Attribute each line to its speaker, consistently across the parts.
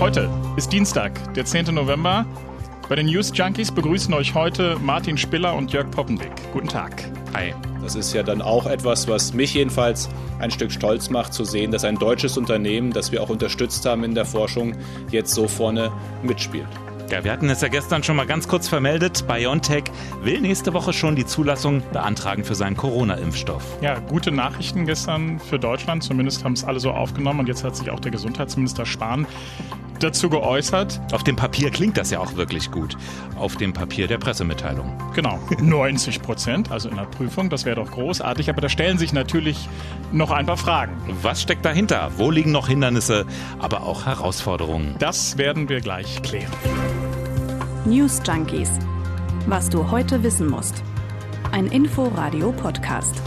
Speaker 1: Heute ist Dienstag, der 10. November. Bei den News Junkies begrüßen euch heute Martin Spiller und Jörg Poppendick. Guten Tag.
Speaker 2: Hi. Das ist ja dann auch etwas, was mich jedenfalls ein Stück stolz macht, zu sehen, dass ein deutsches Unternehmen, das wir auch unterstützt haben in der Forschung, jetzt so vorne mitspielt.
Speaker 3: Ja, wir hatten es ja gestern schon mal ganz kurz vermeldet. BioNTech will nächste Woche schon die Zulassung beantragen für seinen Corona-Impfstoff.
Speaker 1: Ja, gute Nachrichten gestern für Deutschland. Zumindest haben es alle so aufgenommen. Und jetzt hat sich auch der Gesundheitsminister Spahn dazu geäußert.
Speaker 3: Auf dem Papier klingt das ja auch wirklich gut. Auf dem Papier der Pressemitteilung.
Speaker 1: Genau, 90 Prozent, also in der Prüfung, das wäre doch großartig. Aber da stellen sich natürlich noch ein paar Fragen.
Speaker 3: Was steckt dahinter? Wo liegen noch Hindernisse, aber auch Herausforderungen?
Speaker 1: Das werden wir gleich klären.
Speaker 4: News Junkies. Was du heute wissen musst. Ein Info-Radio-Podcast.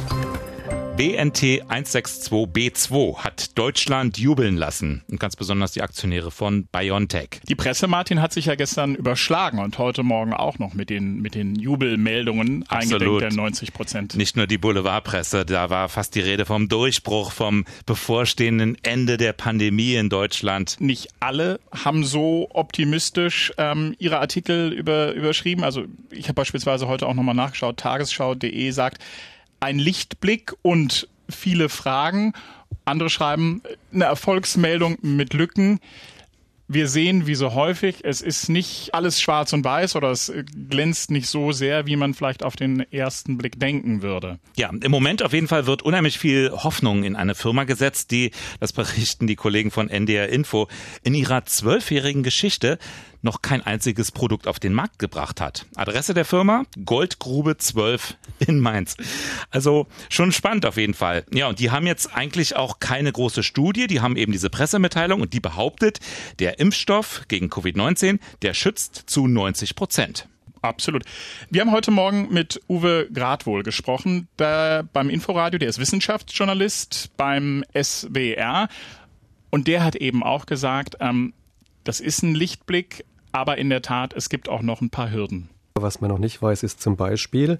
Speaker 3: BNT 162b2 hat Deutschland jubeln lassen und ganz besonders die Aktionäre von BioNTech.
Speaker 1: Die Presse, Martin, hat sich ja gestern überschlagen und heute Morgen auch noch mit den, mit den Jubelmeldungen
Speaker 3: Absolut.
Speaker 1: der 90 Prozent.
Speaker 3: Nicht nur die Boulevardpresse, da war fast die Rede vom Durchbruch, vom bevorstehenden Ende der Pandemie in Deutschland.
Speaker 1: Nicht alle haben so optimistisch ähm, ihre Artikel über, überschrieben. Also ich habe beispielsweise heute auch nochmal nachgeschaut, tagesschau.de sagt, ein Lichtblick und viele Fragen. Andere schreiben eine Erfolgsmeldung mit Lücken. Wir sehen, wie so häufig, es ist nicht alles schwarz und weiß oder es glänzt nicht so sehr, wie man vielleicht auf den ersten Blick denken würde.
Speaker 3: Ja, im Moment auf jeden Fall wird unheimlich viel Hoffnung in eine Firma gesetzt, die, das berichten die Kollegen von NDR Info, in ihrer zwölfjährigen Geschichte noch kein einziges Produkt auf den Markt gebracht hat. Adresse der Firma? Goldgrube 12 in Mainz. Also schon spannend auf jeden Fall. Ja, und die haben jetzt eigentlich auch keine große Studie. Die haben eben diese Pressemitteilung und die behauptet, der Impfstoff gegen Covid-19, der schützt zu 90 Prozent.
Speaker 1: Absolut. Wir haben heute Morgen mit Uwe Gradwohl gesprochen, der beim Inforadio, der ist Wissenschaftsjournalist beim SWR. Und der hat eben auch gesagt, ähm, das ist ein Lichtblick, aber in der Tat, es gibt auch noch ein paar Hürden.
Speaker 5: Was man noch nicht weiß, ist zum Beispiel,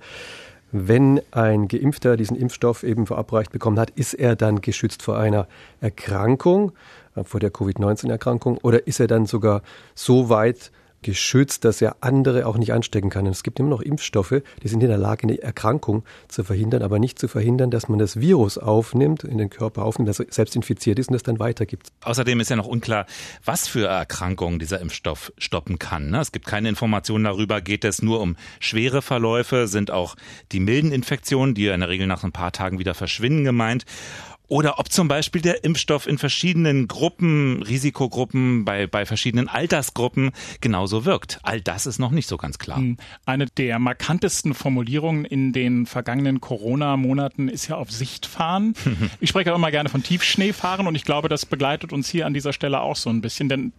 Speaker 5: wenn ein Geimpfter diesen Impfstoff eben verabreicht bekommen hat, ist er dann geschützt vor einer Erkrankung, äh, vor der Covid-19-Erkrankung, oder ist er dann sogar so weit geschützt, dass er andere auch nicht anstecken kann. Und es gibt immer noch Impfstoffe, die sind in der Lage, eine Erkrankung zu verhindern, aber nicht zu verhindern, dass man das Virus aufnimmt, in den Körper aufnimmt, dass er selbst infiziert ist und das dann weitergibt.
Speaker 3: Außerdem ist ja noch unklar, was für Erkrankungen dieser Impfstoff stoppen kann. Ne? Es gibt keine Informationen darüber, geht es nur um schwere Verläufe, sind auch die milden Infektionen, die in der Regel nach ein paar Tagen wieder verschwinden, gemeint. Oder ob zum Beispiel der Impfstoff in verschiedenen Gruppen, Risikogruppen, bei, bei verschiedenen Altersgruppen genauso wirkt. All das ist noch nicht so ganz klar. Hm.
Speaker 1: Eine der markantesten Formulierungen in den vergangenen Corona-Monaten ist ja auf Sicht fahren. ich spreche auch immer gerne von Tiefschneefahren und ich glaube, das begleitet uns hier an dieser Stelle auch so ein bisschen, denn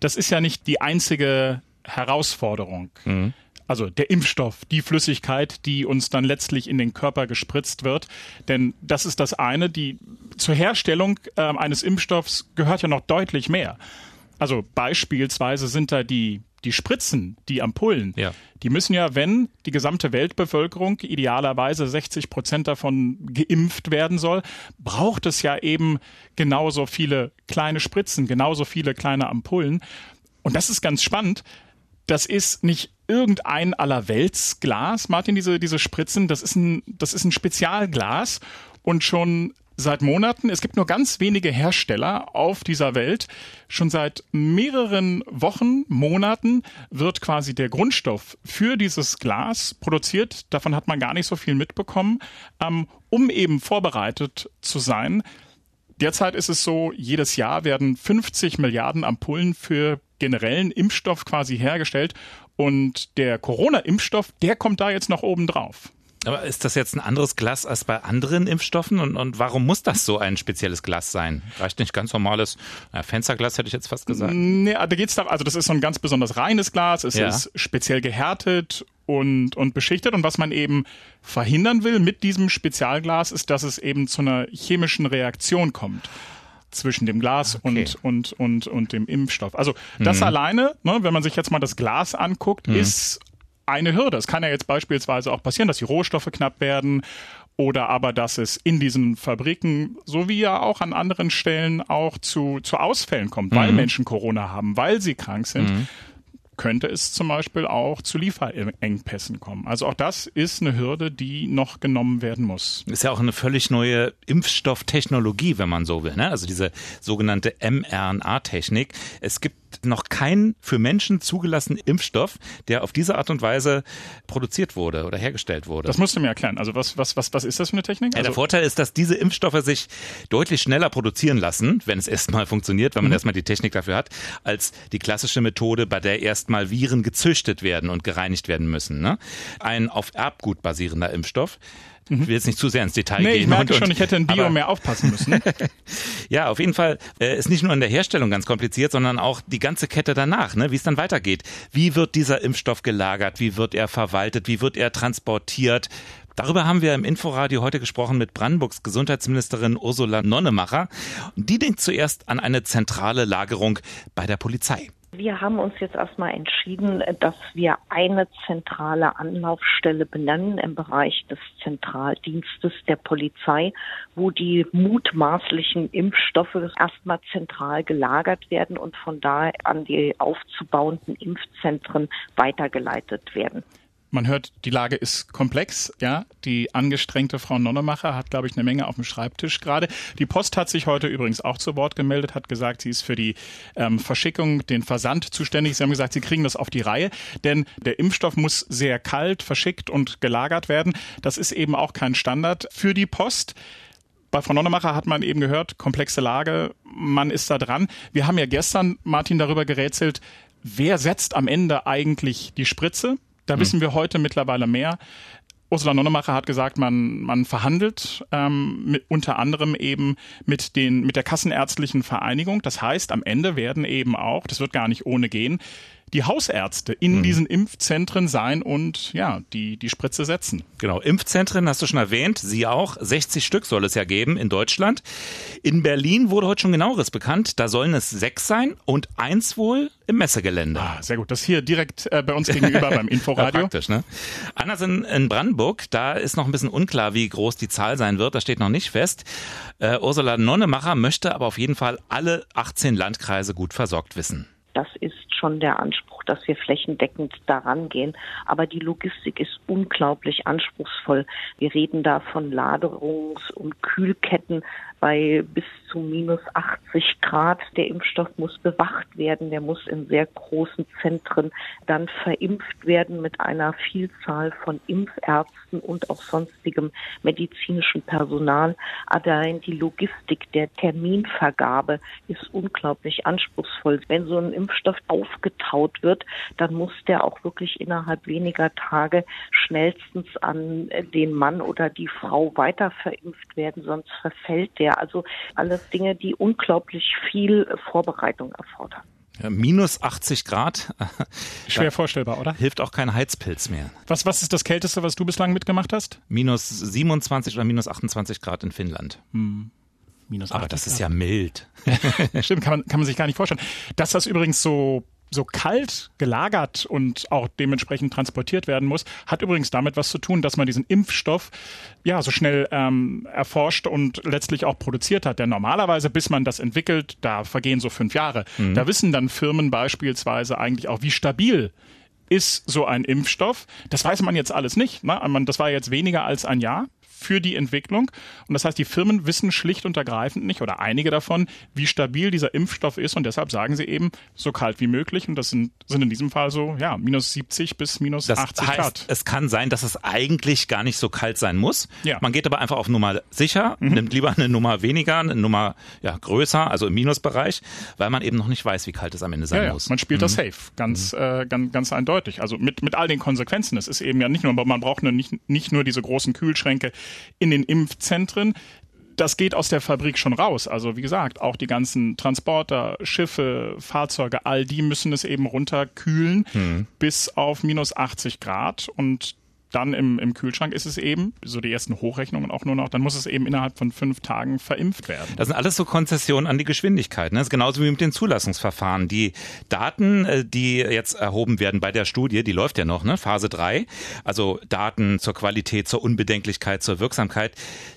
Speaker 1: das ist ja nicht die einzige Herausforderung. Mhm also der Impfstoff, die Flüssigkeit, die uns dann letztlich in den Körper gespritzt wird. Denn das ist das eine, die zur Herstellung äh, eines Impfstoffs gehört ja noch deutlich mehr. Also beispielsweise sind da die die Spritzen, die Ampullen, ja. die müssen ja, wenn die gesamte Weltbevölkerung idealerweise 60 Prozent davon geimpft werden soll, braucht es ja eben genauso viele kleine Spritzen, genauso viele kleine Ampullen. Und das ist ganz spannend. Das ist nicht irgendein Allerweltsglas, Martin, diese, diese Spritzen, das ist ein, das ist ein Spezialglas und schon seit Monaten, es gibt nur ganz wenige Hersteller auf dieser Welt, schon seit mehreren Wochen, Monaten wird quasi der Grundstoff für dieses Glas produziert. Davon hat man gar nicht so viel mitbekommen, ähm, um eben vorbereitet zu sein. Derzeit ist es so, jedes Jahr werden 50 Milliarden Ampullen für generellen Impfstoff quasi hergestellt und der Corona-Impfstoff, der kommt da jetzt noch oben drauf.
Speaker 3: Aber ist das jetzt ein anderes Glas als bei anderen Impfstoffen? Und, und warum muss das so ein spezielles Glas sein? Reicht nicht ganz normales ja, Fensterglas, hätte ich jetzt fast gesagt.
Speaker 1: Nee, da geht's da, also das ist so ein ganz besonders reines Glas. Es ja. ist speziell gehärtet und, und beschichtet. Und was man eben verhindern will mit diesem Spezialglas, ist, dass es eben zu einer chemischen Reaktion kommt zwischen dem Glas okay. und, und, und, und dem Impfstoff. Also das mhm. alleine, ne, wenn man sich jetzt mal das Glas anguckt, mhm. ist eine Hürde. Es kann ja jetzt beispielsweise auch passieren, dass die Rohstoffe knapp werden oder aber dass es in diesen Fabriken, so wie ja auch an anderen Stellen, auch zu, zu Ausfällen kommt, weil
Speaker 3: Mhm.
Speaker 1: Menschen Corona haben, weil sie krank sind. Könnte es zum Beispiel auch zu Lieferengpässen kommen. Also auch das ist eine Hürde, die noch genommen werden muss.
Speaker 3: Ist ja auch eine völlig neue Impfstofftechnologie, wenn man so will. Ne? Also diese sogenannte mRNA-Technik. Es gibt noch keinen für Menschen zugelassenen Impfstoff, der auf diese Art und Weise produziert wurde oder hergestellt wurde.
Speaker 1: Das musst du mir erklären. Also was, was, was, was ist das für eine Technik?
Speaker 3: Ja,
Speaker 1: Also,
Speaker 3: der Vorteil ist, dass diese Impfstoffe sich deutlich schneller produzieren lassen, wenn es erstmal funktioniert, wenn man erstmal die Technik dafür hat, als die klassische Methode, bei der erstmal Viren gezüchtet werden und gereinigt werden müssen. Ne? Ein auf Erbgut basierender Impfstoff. Ich will jetzt nicht zu sehr ins Detail
Speaker 1: nee,
Speaker 3: gehen.
Speaker 1: ich merke
Speaker 3: und,
Speaker 1: schon, ich hätte in Bio
Speaker 3: aber-
Speaker 1: mehr aufpassen müssen.
Speaker 3: ja, auf jeden Fall äh, ist nicht nur in der Herstellung ganz kompliziert, sondern auch die ganze Kette danach, ne, wie es dann weitergeht. Wie wird dieser Impfstoff gelagert? Wie wird er verwaltet? Wie wird er transportiert? Darüber haben wir im Inforadio heute gesprochen mit Brandenburgs Gesundheitsministerin Ursula Nonnemacher. Die denkt zuerst an eine zentrale Lagerung bei der Polizei.
Speaker 6: Wir haben uns jetzt erstmal entschieden, dass wir eine zentrale Anlaufstelle benennen im Bereich des Zentraldienstes der Polizei, wo die mutmaßlichen Impfstoffe erstmal zentral gelagert werden und von da an die aufzubauenden Impfzentren weitergeleitet werden.
Speaker 1: Man hört, die Lage ist komplex. Ja, die angestrengte Frau Nonnemacher hat, glaube ich, eine Menge auf dem Schreibtisch gerade. Die Post hat sich heute übrigens auch zu Wort gemeldet, hat gesagt, sie ist für die ähm, Verschickung, den Versand zuständig. Sie haben gesagt, sie kriegen das auf die Reihe, denn der Impfstoff muss sehr kalt verschickt und gelagert werden. Das ist eben auch kein Standard für die Post. Bei Frau Nonnemacher hat man eben gehört, komplexe Lage, man ist da dran. Wir haben ja gestern, Martin, darüber gerätselt, wer setzt am Ende eigentlich die Spritze? Da wissen wir heute mittlerweile mehr. Ursula Nonnemacher hat gesagt, man, man verhandelt ähm, mit, unter anderem eben mit, den, mit der Kassenärztlichen Vereinigung. Das heißt, am Ende werden eben auch, das wird gar nicht ohne gehen, die Hausärzte in diesen Impfzentren sein und ja, die, die Spritze setzen.
Speaker 3: Genau, Impfzentren hast du schon erwähnt, sie auch. 60 Stück soll es ja geben in Deutschland. In Berlin wurde heute schon genaueres bekannt. Da sollen es sechs sein und eins wohl im Messegelände.
Speaker 1: Ah, sehr gut. Das hier direkt äh, bei uns gegenüber beim
Speaker 3: Ja,
Speaker 1: Inforadio.
Speaker 3: praktisch, ne? Anders in, in Brandenburg, da ist noch ein bisschen unklar, wie groß die Zahl sein wird. Das steht noch nicht fest. Äh, Ursula Nonnemacher möchte aber auf jeden Fall alle 18 Landkreise gut versorgt wissen.
Speaker 6: Das ist schon der Anspruch, dass wir flächendeckend daran gehen. Aber die Logistik ist unglaublich anspruchsvoll. Wir reden da von Lagerungs- und Kühlketten bei bis zu minus 80 Grad. Der Impfstoff muss bewacht werden. Der muss in sehr großen Zentren dann verimpft werden mit einer Vielzahl von Impfärzten und auch sonstigem medizinischen Personal. Allein die Logistik der Terminvergabe ist unglaublich anspruchsvoll. Wenn so ein Impfstoff aufgetaut wird, dann muss der auch wirklich innerhalb weniger Tage schnellstens an den Mann oder die Frau weiter verimpft werden, sonst verfällt der. Also alles Dinge, die unglaublich viel Vorbereitung erfordern.
Speaker 3: Minus 80 Grad.
Speaker 1: Schwer vorstellbar, oder?
Speaker 3: Hilft auch kein Heizpilz mehr.
Speaker 1: Was, was ist das Kälteste, was du bislang mitgemacht hast?
Speaker 3: Minus 27 oder minus 28 Grad in Finnland.
Speaker 1: Minus
Speaker 3: Aber das ist ja mild.
Speaker 1: Stimmt, kann man, kann man sich gar nicht vorstellen. Dass das übrigens so, so kalt gelagert und auch dementsprechend transportiert werden muss, hat übrigens damit was zu tun, dass man diesen Impfstoff ja so schnell ähm, erforscht und letztlich auch produziert hat. Denn normalerweise, bis man das entwickelt, da vergehen so fünf Jahre. Da wissen dann Firmen beispielsweise eigentlich auch, wie stabil ist so ein Impfstoff. Das weiß man jetzt alles nicht. Ne? Das war jetzt weniger als ein Jahr für die Entwicklung. Und das heißt, die Firmen wissen schlicht und ergreifend nicht oder einige davon, wie stabil dieser Impfstoff ist. Und deshalb sagen sie eben so kalt wie möglich. Und das sind, sind in diesem Fall so, ja, minus 70 bis minus
Speaker 3: Das
Speaker 1: 80
Speaker 3: heißt,
Speaker 1: Grad.
Speaker 3: es kann sein, dass es eigentlich gar nicht so kalt sein muss.
Speaker 1: Ja. Mhm.
Speaker 3: Man geht aber einfach auf Nummer sicher, nimmt lieber eine Nummer weniger, eine Nummer ja, größer, also im Minusbereich, weil man eben noch nicht weiß, wie kalt es am Ende sein
Speaker 1: Ja, ja,
Speaker 3: muss.
Speaker 1: man spielt das safe, ganz, äh, ganz, ganz eindeutig. Also mit, mit all den Konsequenzen. Es ist eben ja nicht nur, man braucht eine, nicht, nicht nur diese großen Kühlschränke in den Impfzentren. Das geht aus der Fabrik schon raus. Also wie gesagt, auch die ganzen Transporter, Schiffe, Fahrzeuge, all die müssen es eben runterkühlen bis auf minus 80 Grad. Und dann im, im Kühlschrank ist es eben, so die ersten Hochrechnungen auch nur noch, dann muss es eben innerhalb von fünf Tagen verimpft werden.
Speaker 3: Das sind alles so Konzessionen an die Geschwindigkeit. Ne? Das ist genauso wie mit den Zulassungsverfahren. Die Daten, äh, die jetzt erhoben werden bei der Studie, die läuft ja noch, ne? Phase 3, also Daten zur Qualität, zur Unbedenklichkeit, zur Wirksamkeit,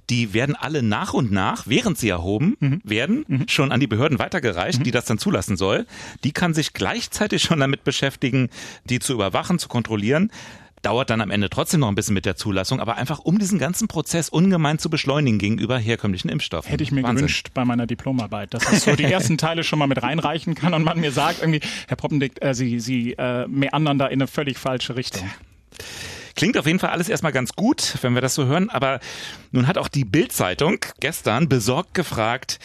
Speaker 3: die werden alle nach und nach, während sie erhoben mhm. werden, mhm. schon an die Behörden weitergereicht, mhm. die das dann zulassen soll. Die kann sich gleichzeitig schon damit beschäftigen, die zu überwachen, zu kontrollieren dauert dann am Ende trotzdem noch ein bisschen mit der Zulassung, aber einfach um diesen ganzen Prozess ungemein zu beschleunigen gegenüber herkömmlichen Impfstoffen.
Speaker 1: Hätte ich mir Wahnsinn. gewünscht bei meiner Diplomarbeit, dass ich so die ersten Teile schon mal mit reinreichen kann und man mir sagt irgendwie, Herr Poppendick, äh, Sie, Sie äh, meandern da in eine völlig falsche Richtung.
Speaker 3: Klingt auf jeden Fall alles erstmal ganz gut, wenn wir das so hören, aber nun hat auch die Bild-Zeitung gestern besorgt gefragt,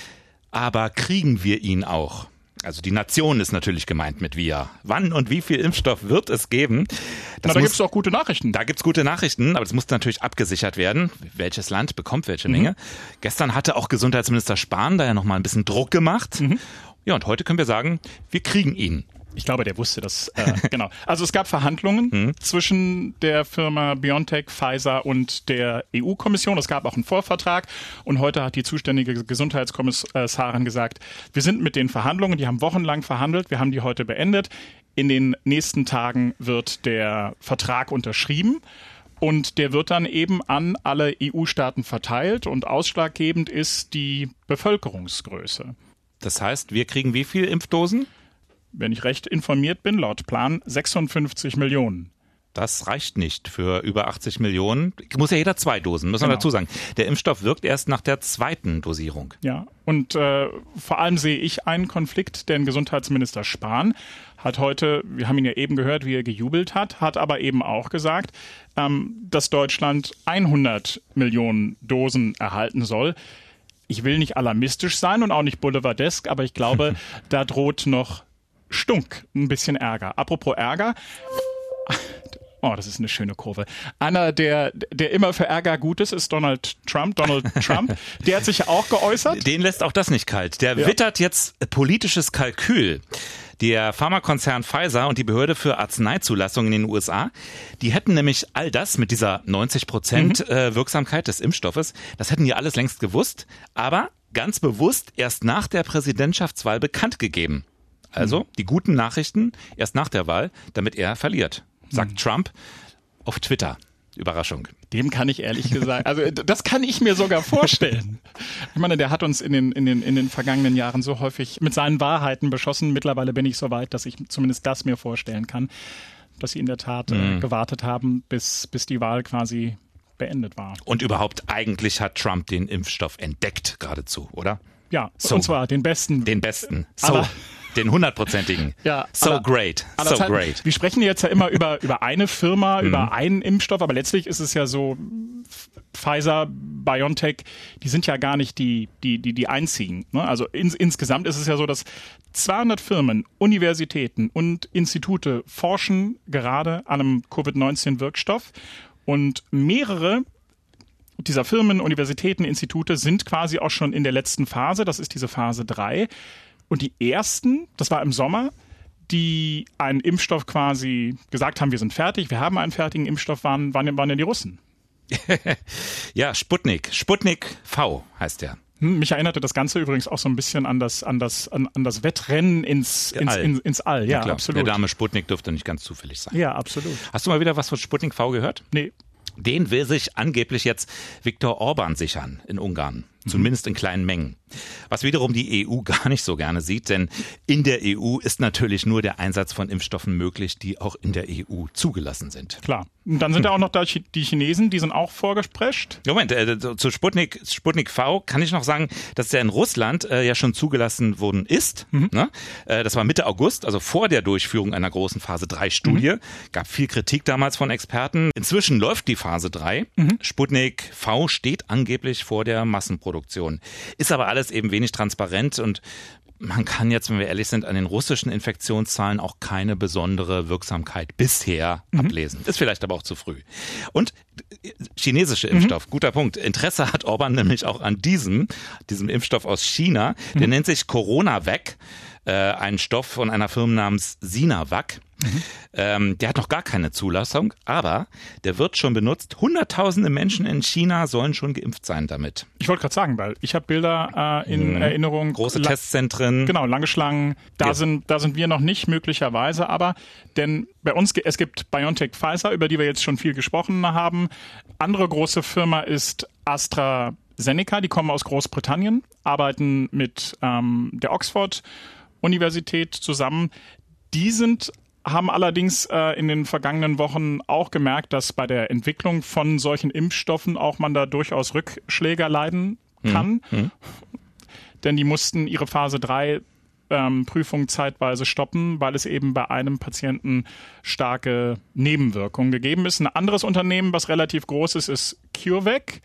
Speaker 3: aber kriegen wir ihn auch? Also die Nation ist natürlich gemeint mit wir. Wann und wie viel Impfstoff wird es geben?
Speaker 1: Das Na, da gibt es auch gute Nachrichten.
Speaker 3: Da gibt es gute Nachrichten, aber es muss natürlich abgesichert werden. Welches Land bekommt welche mhm. Menge? Gestern hatte auch Gesundheitsminister Spahn da ja nochmal ein bisschen Druck gemacht. Mhm. Ja, und heute können wir sagen, wir kriegen ihn.
Speaker 1: Ich glaube, der wusste das. Äh, genau. Also es gab Verhandlungen hm. zwischen der Firma BioNTech, Pfizer und der EU-Kommission. Es gab auch einen Vorvertrag und heute hat die zuständige Gesundheitskommissarin gesagt, wir sind mit den Verhandlungen, die haben wochenlang verhandelt, wir haben die heute beendet. In den nächsten Tagen wird der Vertrag unterschrieben. Und der wird dann eben an alle EU-Staaten verteilt und ausschlaggebend ist die Bevölkerungsgröße.
Speaker 3: Das heißt, wir kriegen wie viele Impfdosen?
Speaker 1: Wenn ich recht informiert bin, laut Plan 56 Millionen.
Speaker 3: Das reicht nicht für über 80 Millionen. Muss ja jeder zwei Dosen, muss man genau. dazu sagen. Der Impfstoff wirkt erst nach der zweiten Dosierung.
Speaker 1: Ja, und äh, vor allem sehe ich einen Konflikt, denn Gesundheitsminister Spahn hat heute, wir haben ihn ja eben gehört, wie er gejubelt hat, hat aber eben auch gesagt, ähm, dass Deutschland 100 Millionen Dosen erhalten soll. Ich will nicht alarmistisch sein und auch nicht boulevardesk, aber ich glaube, da droht noch Stunk, ein bisschen Ärger. Apropos Ärger. Oh, das ist eine schöne Kurve. Einer, der, der immer für Ärger gut ist, ist Donald Trump. Donald Trump, der hat sich ja auch geäußert.
Speaker 3: Den lässt auch das nicht kalt. Der ja. wittert jetzt politisches Kalkül. Der Pharmakonzern Pfizer und die Behörde für Arzneizulassung in den USA, die hätten nämlich all das mit dieser 90 Prozent mhm. Äh, Wirksamkeit des Impfstoffes, das hätten die alles längst gewusst, aber ganz bewusst erst nach der Präsidentschaftswahl bekannt gegeben. Also die guten Nachrichten erst nach der Wahl, damit er verliert, sagt mhm. Trump auf Twitter. Überraschung.
Speaker 1: Dem kann ich ehrlich gesagt, also das kann ich mir sogar vorstellen. Ich meine, der hat uns in den, in den, in den vergangenen Jahren so häufig mit seinen Wahrheiten beschossen. Mittlerweile bin ich so weit, dass ich zumindest das mir vorstellen kann, dass sie in der Tat äh, mhm. gewartet haben, bis, bis die Wahl quasi beendet war.
Speaker 3: Und überhaupt, eigentlich hat Trump den Impfstoff entdeckt geradezu, oder?
Speaker 1: Ja, so. und zwar den besten.
Speaker 3: Den besten. So. Aber den hundertprozentigen. Ja, so aller, great. So
Speaker 1: Zeit,
Speaker 3: great.
Speaker 1: Wir sprechen jetzt ja immer über, über eine Firma, mhm. über einen Impfstoff, aber letztlich ist es ja so, Pfizer, BioNTech, die sind ja gar nicht die, die, die, die einzigen. Ne? Also ins, insgesamt ist es ja so, dass 200 Firmen, Universitäten und Institute forschen gerade an einem Covid-19-Wirkstoff und mehrere dieser Firmen, Universitäten, Institute sind quasi auch schon in der letzten Phase. Das ist diese Phase 3. Und die ersten, das war im Sommer, die einen Impfstoff quasi gesagt haben, wir sind fertig, wir haben einen fertigen Impfstoff, waren, waren, waren denn die Russen?
Speaker 3: ja, Sputnik. Sputnik V heißt der.
Speaker 1: Hm, mich erinnerte das Ganze übrigens auch so ein bisschen an das, an das, an, an das Wettrennen ins, ins, All. ins, ins All. Ja, ja absolut.
Speaker 3: Der Dame Sputnik dürfte nicht ganz zufällig sein.
Speaker 1: Ja, absolut.
Speaker 3: Hast du mal wieder was von Sputnik V gehört?
Speaker 1: Nee.
Speaker 3: Den will sich angeblich jetzt Viktor Orban sichern in Ungarn. Zumindest in kleinen Mengen. Was wiederum die EU gar nicht so gerne sieht, denn in der EU ist natürlich nur der Einsatz von Impfstoffen möglich, die auch in der EU zugelassen sind.
Speaker 1: Klar. Und dann sind da auch noch die Chinesen, die sind auch vorgesprescht.
Speaker 3: Moment, äh, zu Sputnik, Sputnik V kann ich noch sagen, dass der in Russland äh, ja schon zugelassen worden ist. Mhm. Ne? Äh, das war Mitte August, also vor der Durchführung einer großen Phase 3 Studie. Mhm. Gab viel Kritik damals von Experten. Inzwischen läuft die Phase 3. Mhm. Sputnik V steht angeblich vor der Massenproduktion. Ist aber alles eben wenig transparent und man kann jetzt, wenn wir ehrlich sind, an den russischen Infektionszahlen auch keine besondere Wirksamkeit bisher mhm. ablesen. Ist vielleicht aber auch zu früh. Und äh, chinesische mhm. Impfstoff, mhm. guter Punkt. Interesse hat Orban nämlich auch an diesem, diesem Impfstoff aus China. Der mhm. nennt sich CoronaVac, äh, ein Stoff von einer Firma namens Sinavac. Mhm. Ähm, der hat noch gar keine Zulassung, aber der wird schon benutzt. Hunderttausende Menschen in China sollen schon geimpft sein damit.
Speaker 1: Ich wollte gerade sagen, weil ich habe Bilder äh, in mhm. Erinnerung.
Speaker 3: Große Testzentren.
Speaker 1: Genau, lange Schlangen. Da ja. sind da sind wir noch nicht möglicherweise, aber denn bei uns es gibt BioNTech Pfizer, über die wir jetzt schon viel gesprochen haben. Andere große Firma ist AstraZeneca, die kommen aus Großbritannien, arbeiten mit ähm, der Oxford Universität zusammen. Die sind haben allerdings äh, in den vergangenen Wochen auch gemerkt, dass bei der Entwicklung von solchen Impfstoffen auch man da durchaus Rückschläge leiden hm. kann. Mhm. Denn die mussten ihre Phase 3 ähm, Prüfung zeitweise stoppen, weil es eben bei einem Patienten starke Nebenwirkungen gegeben ist. Ein anderes Unternehmen, was relativ groß ist, ist CureVac.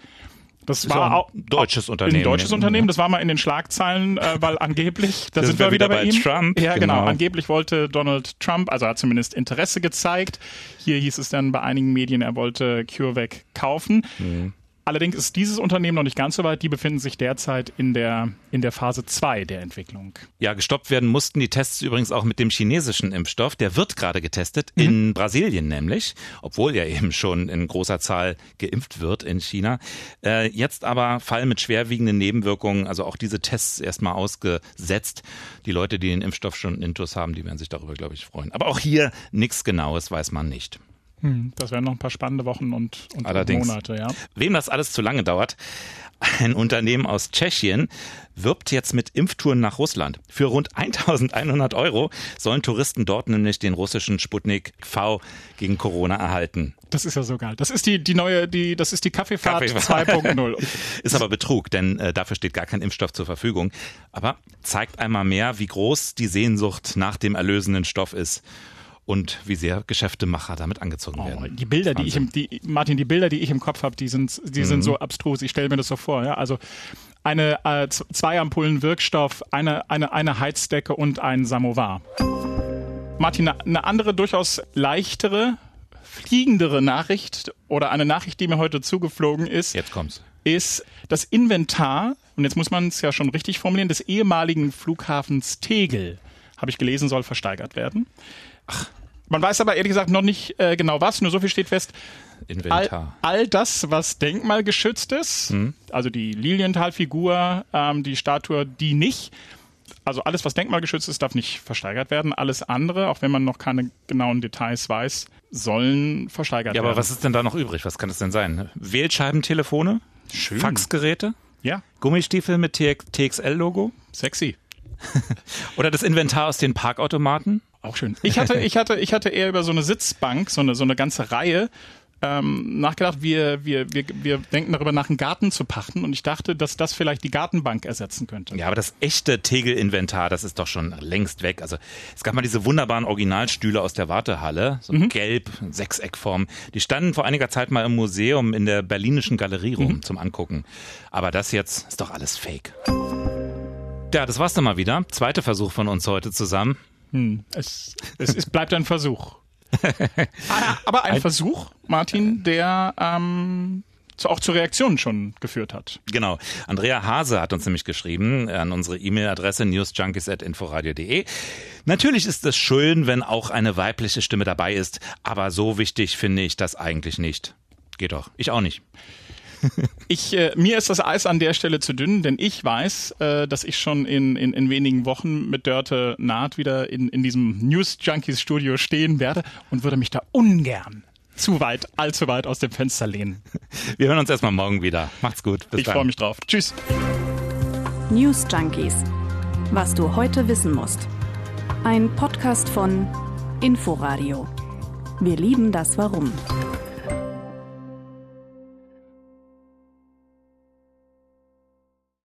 Speaker 1: Das, das war auch
Speaker 3: ein deutsches Unternehmen.
Speaker 1: Ein deutsches Unternehmen, das war mal in den Schlagzeilen, äh, weil angeblich, da sind wir wieder, bei, bei ihm.
Speaker 3: Trump.
Speaker 1: Ja, genau. genau. Angeblich wollte Donald Trump, also hat zumindest Interesse gezeigt. Hier hieß es dann bei einigen Medien, er wollte CureVac kaufen. Mhm. Allerdings ist dieses Unternehmen noch nicht ganz so weit. Die befinden sich derzeit in der, in der Phase 2 der Entwicklung.
Speaker 3: Ja, gestoppt werden mussten die Tests übrigens auch mit dem chinesischen Impfstoff. Der wird gerade getestet, mhm. in Brasilien nämlich, obwohl ja eben schon in großer Zahl geimpft wird in China. Äh, jetzt aber Fall mit schwerwiegenden Nebenwirkungen, also auch diese Tests erstmal ausgesetzt. Die Leute, die den Impfstoff schon intus haben, die werden sich darüber, glaube ich, freuen. Aber auch hier nichts Genaues weiß man nicht.
Speaker 1: Hm, das wären noch ein paar spannende Wochen und, und Monate, ja.
Speaker 3: Wem das alles zu lange dauert, ein Unternehmen aus Tschechien wirbt jetzt mit Impftouren nach Russland. Für rund 1100 Euro sollen Touristen dort nämlich den russischen Sputnik V gegen Corona erhalten.
Speaker 1: Das ist ja so geil. Das ist die, die neue, die, das ist die Kaffeefahrt, Kaffeefahrt. 2.0.
Speaker 3: ist aber Betrug, denn äh, dafür steht gar kein Impfstoff zur Verfügung. Aber zeigt einmal mehr, wie groß die Sehnsucht nach dem erlösenden Stoff ist und wie sehr Geschäftemacher damit angezogen oh, werden.
Speaker 1: Die Bilder, die ich im, die, Martin, die Bilder, die ich im Kopf habe, die sind, die mhm. sind so abstrus. Ich stelle mir das so vor. Ja? Also eine äh, zwei Ampullen Wirkstoff, eine, eine, eine Heizdecke und ein Samovar. Martin, eine andere durchaus leichtere, fliegendere Nachricht oder eine Nachricht, die mir heute zugeflogen ist.
Speaker 3: Jetzt kommt's.
Speaker 1: Ist das Inventar, und jetzt muss man es ja schon richtig formulieren, des ehemaligen Flughafens Tegel, habe ich gelesen, soll versteigert werden. Ach, man weiß aber ehrlich gesagt noch nicht äh, genau was, nur so viel steht fest.
Speaker 3: Inventar.
Speaker 1: All, all das, was denkmalgeschützt ist, hm. also die Lilienthal-Figur, ähm, die Statue, die nicht. Also alles, was denkmalgeschützt ist, darf nicht versteigert werden. Alles andere, auch wenn man noch keine genauen Details weiß, sollen versteigert
Speaker 3: werden.
Speaker 1: Ja,
Speaker 3: aber was ist denn da noch übrig? Was kann das denn sein? Wählscheibentelefone? Schön. Faxgeräte?
Speaker 1: Ja.
Speaker 3: Gummistiefel mit TXL-Logo?
Speaker 1: Sexy.
Speaker 3: Oder das Inventar aus den Parkautomaten?
Speaker 1: Auch schön. Ich hatte, ich hatte, ich hatte eher über so eine Sitzbank, so eine, so eine ganze Reihe ähm, nachgedacht. Wir, wir, wir, wir denken darüber nach, einen Garten zu pachten und ich dachte, dass das vielleicht die Gartenbank ersetzen könnte.
Speaker 3: Ja, aber das echte Tegel-Inventar, das ist doch schon längst weg. Also es gab mal diese wunderbaren Originalstühle aus der Wartehalle, so mhm. gelb, Sechseckform. Die standen vor einiger Zeit mal im Museum in der Berlinischen Galerie rum mhm. zum Angucken. Aber das jetzt ist doch alles Fake. Ja, das war's dann mal wieder. Zweiter Versuch von uns heute zusammen.
Speaker 1: Hm, es, es ist, bleibt ein Versuch. Ah, aber ein, ein, Versuch, Martin, der ähm, zu, auch zu Reaktionen schon geführt hat.
Speaker 3: Genau. Andrea Hase hat uns nämlich geschrieben an unsere E-Mail-Adresse newsjunkies.inforadio.de. Natürlich ist es schön, wenn auch eine weibliche Stimme dabei ist, aber so wichtig finde ich das eigentlich nicht. Geht doch. Ich auch nicht.
Speaker 1: Ich, äh, mir ist das Eis an der Stelle zu dünn, denn ich weiß, äh, dass ich schon in, in, in wenigen Wochen mit Dörte Naht wieder in, in diesem News Junkies Studio stehen werde und würde mich da ungern zu weit, allzu weit aus dem Fenster lehnen.
Speaker 3: Wir hören uns erstmal morgen wieder. Macht's gut.
Speaker 1: Bis ich freue mich drauf. Tschüss.
Speaker 4: News Junkies. Was du heute wissen musst. Ein Podcast von Inforadio. Wir lieben das Warum.